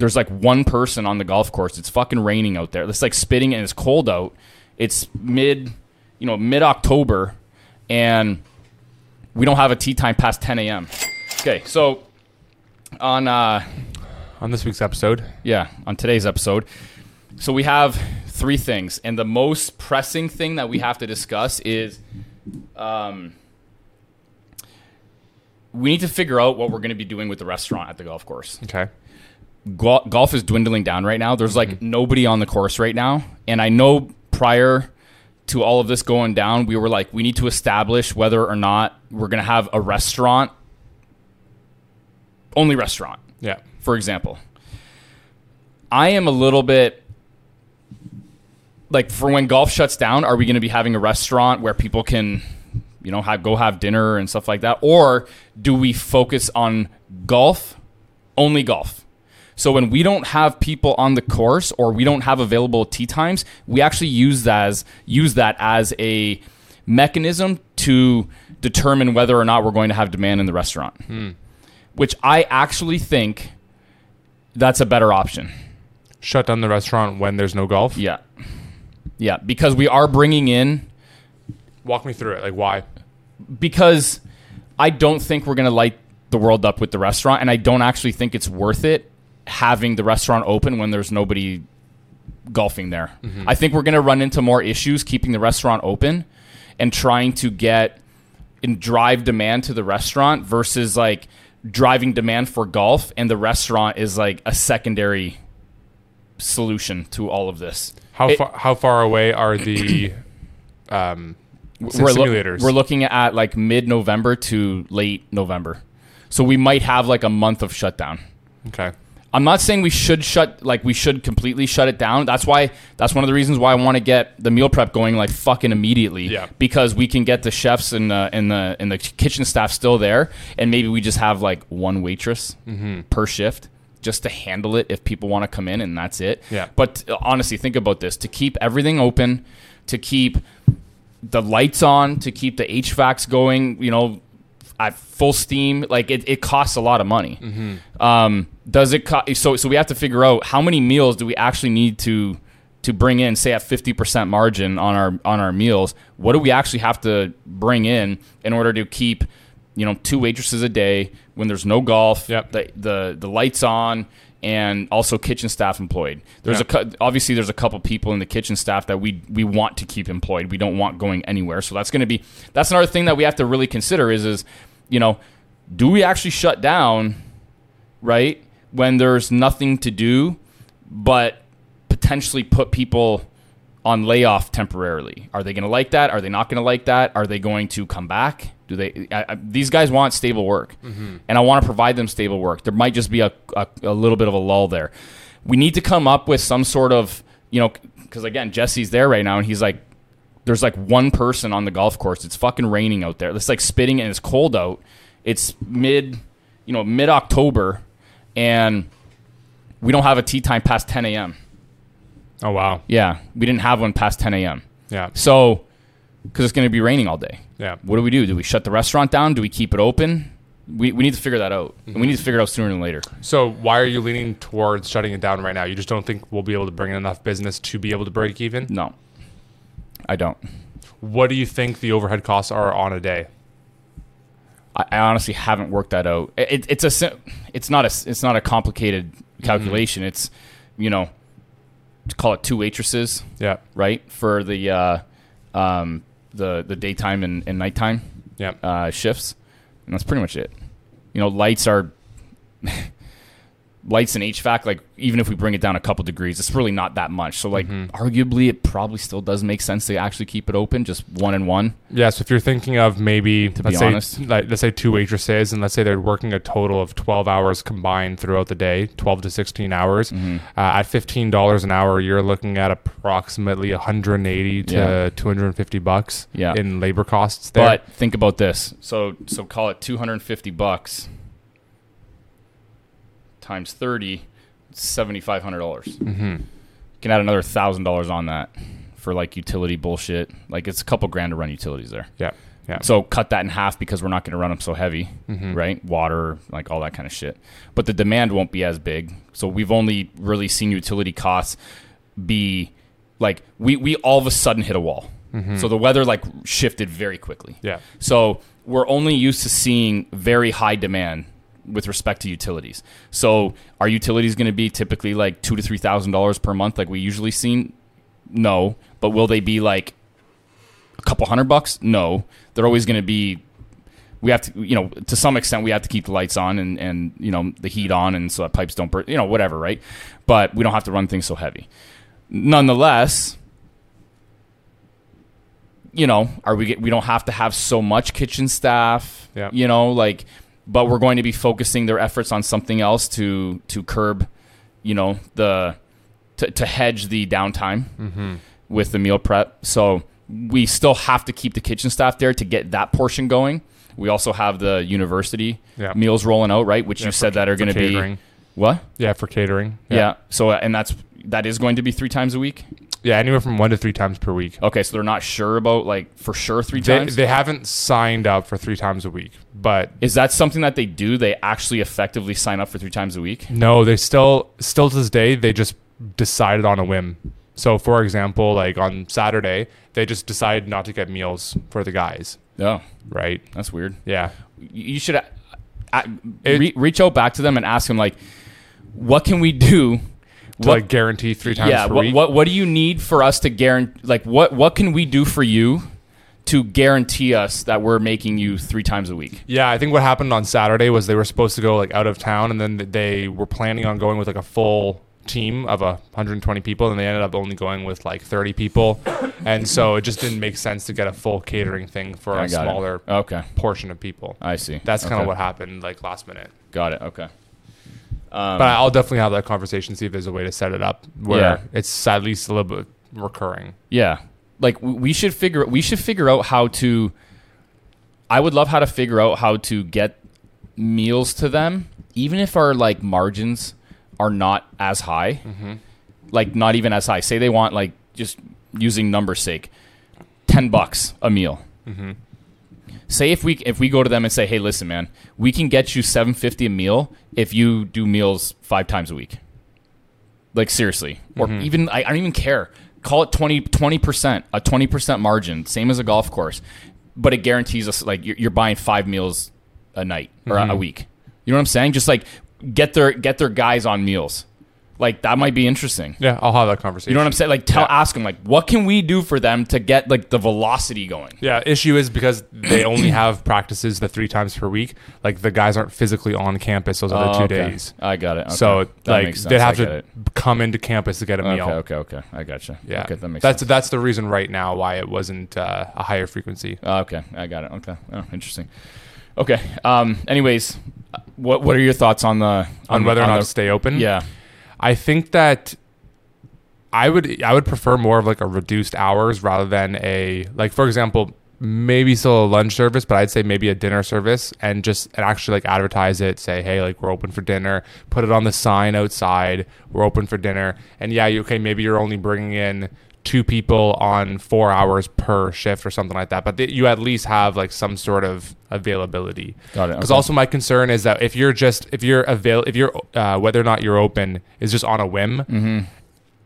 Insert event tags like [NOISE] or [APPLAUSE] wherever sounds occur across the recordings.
there's like one person on the golf course. It's fucking raining out there. It's like spitting and it's cold out. It's mid, you know, mid October, and we don't have a tee time past 10 a.m. Okay, so on uh, On this week's episode, yeah, on today's episode, so we have three things, and the most pressing thing that we have to discuss is, um, we need to figure out what we're going to be doing with the restaurant at the golf course okay. Gol- golf is dwindling down right now. There's like mm-hmm. nobody on the course right now, and I know prior to all of this going down, we were like, we need to establish whether or not we're gonna have a restaurant, only restaurant, Yeah. for example. I am a little bit like for when golf shuts down, are we going to be having a restaurant where people can, you know, have go have dinner and stuff like that, or do we focus on golf, only golf? So when we don't have people on the course or we don't have available tee times, we actually use that as use that as a mechanism to determine whether or not we're going to have demand in the restaurant. Hmm. Which I actually think that's a better option. Shut down the restaurant when there's no golf. Yeah. Yeah, because we are bringing in Walk me through it. Like why? because I don't think we're going to light the world up with the restaurant and I don't actually think it's worth it having the restaurant open when there's nobody golfing there. I think we're going to run into more issues keeping the restaurant open and trying to get and drive demand to the restaurant versus like driving demand for golf and the restaurant is like a secondary solution to all of this. How It- far how far away are the [CLEARS THROAT] um we're, simulators? we're looking at like mid November to late November. So we might have like a month of shutdown. okay. I'm not saying we should shut like we should completely shut it down. That's why that's one of the reasons why I want to get the meal prep going like fucking immediately. Yeah. Because we can get the chefs and the and the and the kitchen staff still there, and maybe we just have like one waitress Mm-hmm. per shift just to handle it if people want to come in, and that's it. Yeah. But uh, honestly, think about this: to keep everything open, to keep the lights on, to keep the HVACs going, you know, at full steam, like it, it costs a lot of money. Um, does it co- so so we have to figure out how many meals do we actually need to to bring in say at 50% margin on our on our meals? What do we actually have to bring in in order to keep you know two waitresses a day when there's no golf Yep. the, the the lights on and also kitchen staff employed? There's a obviously there's a couple people in the kitchen staff that we we want to keep employed. We don't want going anywhere. So that's going to be that's another thing that we have to really consider is is you know do we actually shut down right? When there's nothing to do, but potentially put people on layoff temporarily. Are they going to like that? Are they not going to like that? Are they going to come back? Do they? I, I, these guys want stable work, mm-hmm. and I want to provide them stable work. There might just be a, a, a little bit of a lull there. We need to come up with some sort of, you know, because again, Jesse's there right now, and he's like, there's like one person on the golf course. It's fucking raining out there. It's like spitting and it's cold out. It's mid, you know, mid October, and we don't have a tee time past 10 a.m. Oh wow. Yeah, we didn't have one past 10 a.m. Yeah. So, because it's going to be raining all day. Yeah. What do we do? Do we shut the restaurant down? Do we keep it open? We, we need to figure that out. And we need to figure it out sooner than later. So why are you leaning towards shutting it down right now? You just don't think we'll be able to bring in enough business to be able to break even? No, I don't. What do you think the overhead costs are on a day? I, I honestly haven't worked that out. It, it's a it's not a it's not a complicated calculation. It's you know, call it two waitresses, Yeah. right, for the uh, um, the the daytime and, and nighttime Yeah. uh, shifts, and that's pretty much it. You know, lights are [LAUGHS] lights and HVAC. Like even if we bring it down a couple degrees, it's really not that much. So like, arguably, it probably still does make sense to actually keep it open, just one and one. Yeah, so if you're thinking of maybe be let's say honest. like, let's say two waitresses and let's say they're working a total of 12 hours combined throughout the day, 12 to 16 hours. Mm-hmm. Uh, at $15 an hour, you're looking at approximately 180 to Yeah. 250 bucks Yeah. in labor costs there. But think about this. So so call it 250 bucks times 30, $7500. mm-hmm. You can add another $1000 on that for like utility bullshit. Like it's a couple grand to run utilities there. Yeah. Yeah. So cut that in half because we're not going to run them so heavy, right? Water, like all that kind of shit. But the demand won't be as big. So we've only really seen utility costs be like we we all of a sudden hit a wall. So the weather like shifted very quickly. Yeah. So we're only used to seeing very high demand with respect to utilities. So are utilities going to be typically like two to three thousand dollars per month, like we usually seen? No, but will they be like a couple hundred bucks? No, they're always going to be. We have to, you know, to some extent, we have to keep the lights on and and you know the heat on, and so that pipes don't burn, you know, whatever, right? But we don't have to run things so heavy. Nonetheless, you know, are we we don't have to have so much kitchen staff, Yeah. you know, like but we're going to be focusing their efforts on something else to to curb, you know, the to, to hedge the downtime Mm-hmm. with the meal prep. So we still have to keep the kitchen staff there to get that portion going. We also have the university Yeah. meals rolling out, right? Which Yeah, you for- said that are going to be catering. what? Yeah, for catering. Yeah. So and that's that is going to be three times a week. Yeah, anywhere from one to three times per week. Okay, so they're not sure about like for sure three They, times. they haven't signed up for three times a week, but is that something that they do? They actually effectively sign up for three times a week? no, they still still to this day they just decided on a whim. So, for example, like on Saturday, they just decided not to get meals for the guys, Oh, right? that's weird. Yeah, You should uh, uh, re- reach out back to them and ask them like, what can we do? To like guarantee three times yeah, what, week. what what do you need for us to guarantee? Like, what what can we do for you to guarantee us that we're making you three times a week? Yeah, I think what happened on Saturday was they were supposed to go like out of town, and then they were planning on going with like a full team of a 120 people, and they ended up only going with like 30 people, [COUGHS] and so it just didn't make sense to get a full catering thing for I a smaller Okay, portion of people. I see. That's kind of Okay. what happened like last minute. Got it. Okay. Um, But I'll definitely have that conversation, see if there's a way to set it up where Yeah. it's at least a little bit recurring. Yeah, like we should figure we should figure out how to. I would love how to figure out how to get meals to them, even if our like margins are not as high, like not even as high. Say they want like just using numbers sake, ten bucks a meal. Say if we if we go to them and say, hey, listen, man, we can get you seven fifty a meal if you do meals five times a week. Like seriously, or mm-hmm. even I, I don't even care. Call it 20 percent, a twenty percent margin, same as a golf course, but it guarantees us like you're, you're buying five meals a night or a- a mm-hmm. week. You know what I'm saying? Just like get their get their guys on meals. Like that might be interesting. Yeah, I'll have that conversation. You know what I'm saying? Like tell Yeah. ask them like what can we do for them to get like the velocity going. Yeah, issue is because they only [COUGHS] have practices the three times per week. Like the guys aren't physically on campus those other Oh, two okay. days. I got it. Okay. So That like they'd have to it. come into campus to get a meal. Okay, okay, okay. I gotcha. Yeah, Okay, that makes that's sense. that's the reason right now why it wasn't uh, a higher frequency. Oh, okay, I got it. Okay, oh, interesting. Okay. Um. Anyways, uh, what what are your thoughts on the On whether or not the- to stay open. Yeah. I think that I would I would prefer more of like a reduced hours rather than a like for example maybe still a lunch service but I'd say maybe a dinner service and just and actually like advertise it say hey like we're open for dinner. Put it on the sign outside we're open for dinner. And yeah you okay maybe you're only bringing in two people on four hours per shift or something like that but th- you at least have like some sort of availability Got it, because okay. also my concern is that if you're just if you're avail if you're uh, whether or not you're open is just on a whim Mm-hmm.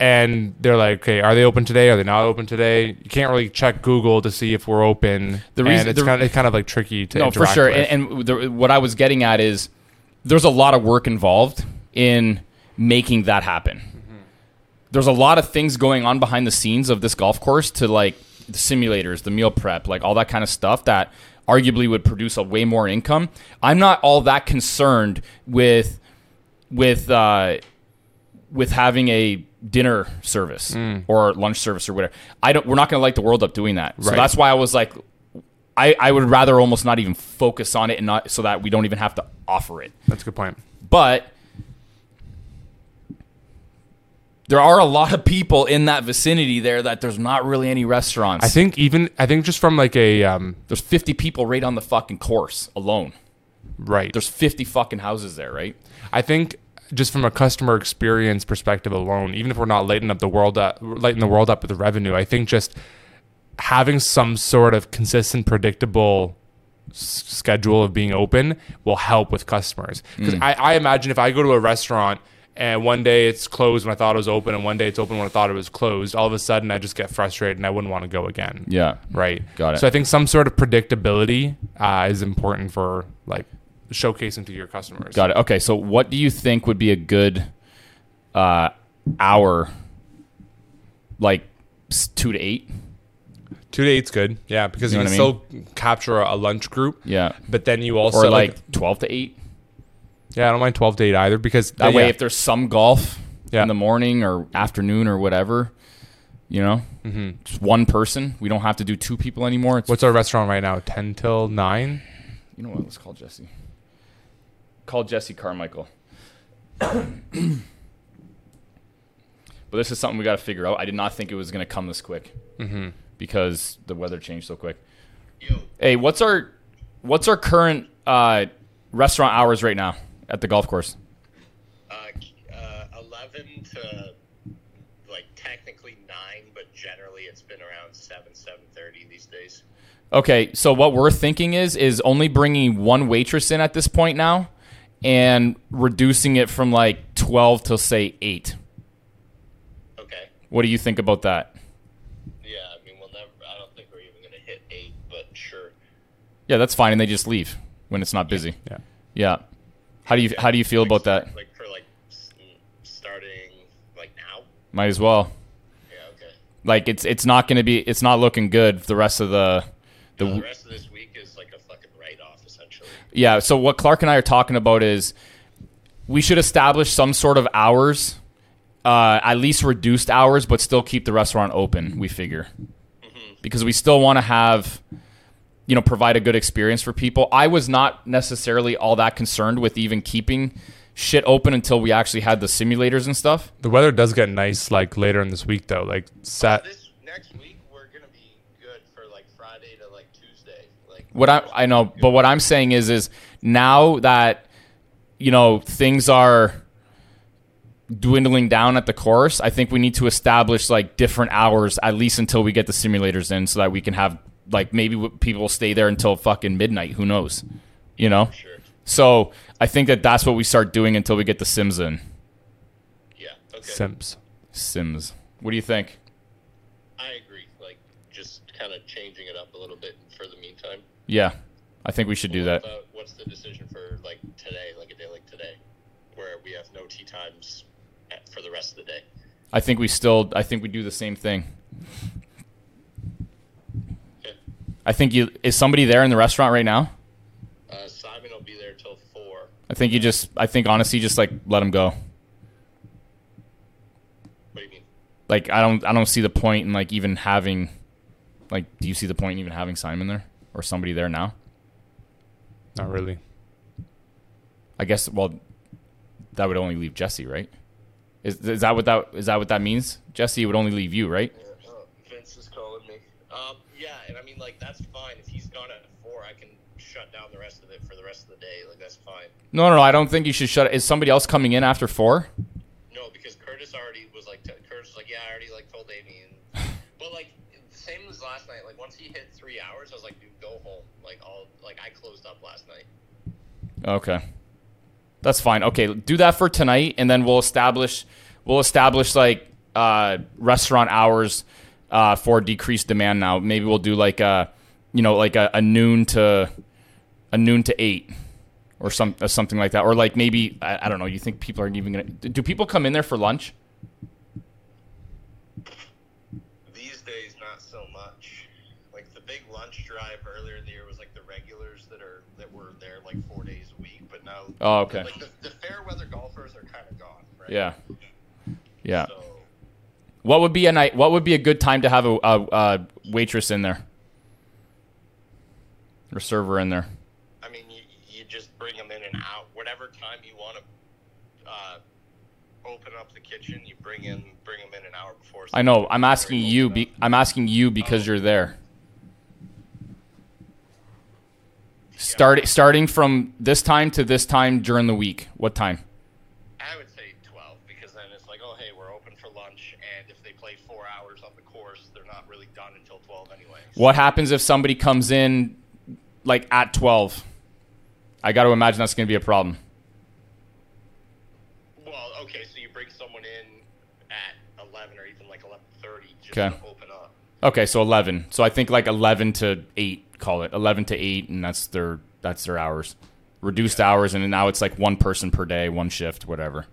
and they're like okay are they open today are they not open today you can't really check google to see if we're open The reason- reason it's the- kind of it's kind of like tricky to No, for sure. with. And, and the, what I was getting at is there's a lot of work involved in making that happen. There's a lot of things going on behind the scenes of this golf course to like the simulators, the meal prep, like all that kind of stuff that arguably would produce a way more income. I'm not all that concerned with with uh, with having a dinner service or lunch service or whatever. I don't. We're not going to light the world up doing that. So that's why I was like, I, I would rather almost not even focus on it and not so that we don't even have to offer it. that's a good point But there are a lot of people in that vicinity there that there's not really any restaurants. i think even i think just from like a um there's 50 people right on the fucking course alone. right There's 50 fucking houses there, right? i think just from a customer experience perspective alone even if we're not lighting up the world up lighting the world up with the revenue i think just having some sort of consistent, predictable s- schedule of being open will help with customers. Because I, I imagine if I go to a restaurant and one day it's closed when I thought it was open, and one day it's open when I thought it was closed, all of a sudden I just get frustrated and I wouldn't want to go again. Yeah. Right. Got it. So I think some sort of predictability uh, is important for like showcasing to your customers. Got it. Okay, so what do you think would be a good uh, hour, like two to eight? Two to eight's good. Yeah, because You you, know can what still capture a, lunch group. Yeah, But then you also or like twelve to eight. Yeah, I don't mind twelve to eight either because That yeah, way, if there's some golf Yeah. in the morning or afternoon or whatever, you know, mm-hmm. just one person. We don't have to do two people anymore. It's what's our restaurant right now? Ten till nine. you know what? Let's call Jesse. Call Jesse Carmichael. [COUGHS] but this is something we got to figure out. I did not think it was going to come this quick Mm-hmm. because the weather changed so quick. Yo, Hey, what's our what's our current uh, restaurant hours right now at the golf course? uh, uh, 11 to like technically 9, but generally it's been around 7, 7.30 these days. Okay, so what we're thinking is is only bringing one waitress in at this point now, and reducing it from like twelve to say eight. Okay. What do you think about that? Yeah, I mean, we'll never, I don't think we're even going to hit 8, but sure. Yeah, that's fine, and they just leave when it's not busy. Yeah. Yeah. How do you how do you feel Like, about that? Like for like starting like now? Might as well. Yeah, okay. Like it's it's not going to be it's not looking good the rest of the the No, the rest of this week is like a fucking write off, essentially. Yeah, so what Clark and I are talking about is we should establish some sort of hours, uh, at least reduced hours, but still keep the restaurant open, we figure. Because we still want to have, you know, provide a good experience for people. I was not necessarily all that concerned with even keeping shit open until we actually had the simulators and stuff. The weather does get nice like later in this week though. Like sat. This next week, we're going to be good for like Friday to like Tuesday. Like What I I know, but what I'm saying is is now that you know things are dwindling down at the course, I think we need to establish like different hours at least until we get the simulators in, so that we can have like maybe w- people stay there until fucking midnight. Who knows? You know. Sure. So I think that that's what we start doing until we get the Sims in. Yeah, okay. Sims. Sims. What do you think? I agree. Like, just kind of changing it up a little bit for the meantime. Yeah, I think we should do that. about- what's the decision for like today, like a day like today, where we have no tee times at, for the rest of the day? I think we still. I think we do the same thing. Okay. I think you is somebody there in the restaurant right now. Uh, Simon will be there till four. I think you just. I think honestly, just like let him go. What do you mean? Like I don't. I don't see the point in like even having. Like, do you see the point in even having Simon there or somebody there now? Not really. I guess. Well, that would only leave Jesse, right? Is, is that what that is that what that means? Jesse would only leave you, right? Oh, Vince is calling me. Um, yeah, and I mean, like, that's fine. If he's gone at four, I can shut down the rest of it for the rest of the day. Like, that's fine. No, no, no. I don't think you should shut. Is somebody else coming in after four? No, because Curtis already was like, t- Curtis was like, yeah, I already like told Amy, and [LAUGHS] but like same as last night. Like once he hit three hours, I was like, dude, go home. Like all, like I closed up last night. Okay. That's fine. Okay, do that for tonight and then we'll establish we'll establish like uh restaurant hours uh for decreased demand now. Maybe we'll do like a you know, like a, a noon to a noon to 8 or some uh, something like that or like maybe I, I don't know, you think people aren't even to Do people come in there for lunch? These days, not so much. Like the big lunch drive earlier in the year was like the regulars that are that were there like four days a week, but now Oh, okay. like the, the fair weather golfers are kind of gone, right? Yeah. Yeah. So What would be a night what would be a good time to have a, a, a waitress in there? Or server in there? I mean, you, you just bring them in and out whatever time you want to uh, open up the kitchen. You bring in bring them in an hour before. I know. I'm asking you. Be. I'm asking you because you're there. Start, starting from this time to this time during the week. What time? I would say twelve because then it's like, oh, hey, we're open for lunch, and if they play four hours on the course, they're not really done until twelve anyway. What happens if somebody comes in like at 12? I got to imagine that's going to be a problem. Well, okay, so you bring someone in at eleven or even like eleven thirty just Okay. to open up. Okay, so 11. So I think like 11 to 8, call it. 11 to 8 and that's their that's their hours. Reduced hours and now it's like one person per day, one shift, whatever.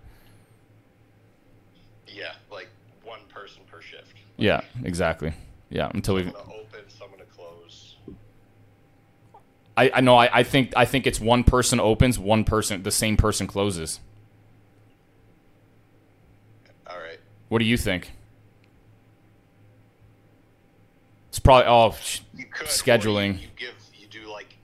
Yeah, like one person per shift. Yeah, exactly. Yeah, until we open, someone to close. I, I know I, I think I think it's one person opens, one person the same person closes. All right. What do you think? It's probably oh You could scheduling. You, you give you do like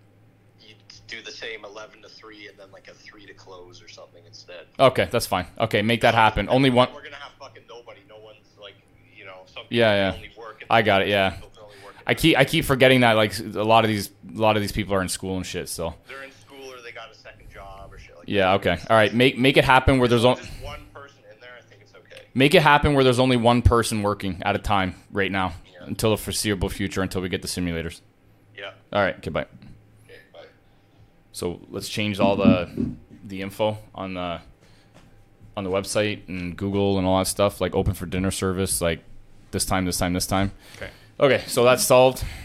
you do the same eleven to three and then like a three to close or something instead. Okay, that's fine. Okay, make that happen. Only one We're gonna have fucking nobody. No one's like you know. Some Yeah, yeah. Can Only work at I got it, yeah. people can only work at I keep I keep forgetting that like a lot of these a lot of these people are in school and shit. So They're in school or they got a second job or shit like yeah, okay, all right. Make make it happen where there's only one person in there. I think it's okay. make it happen where there's only one person working at a time right now Yeah. until the foreseeable future until we get the simulators. Yeah. All right, okay, bye. Okay. Bye. So let's change all the the info on the on the website and Google and all that stuff, like open for dinner service, like this time, this time, this time. Okay. Okay, so that's solved.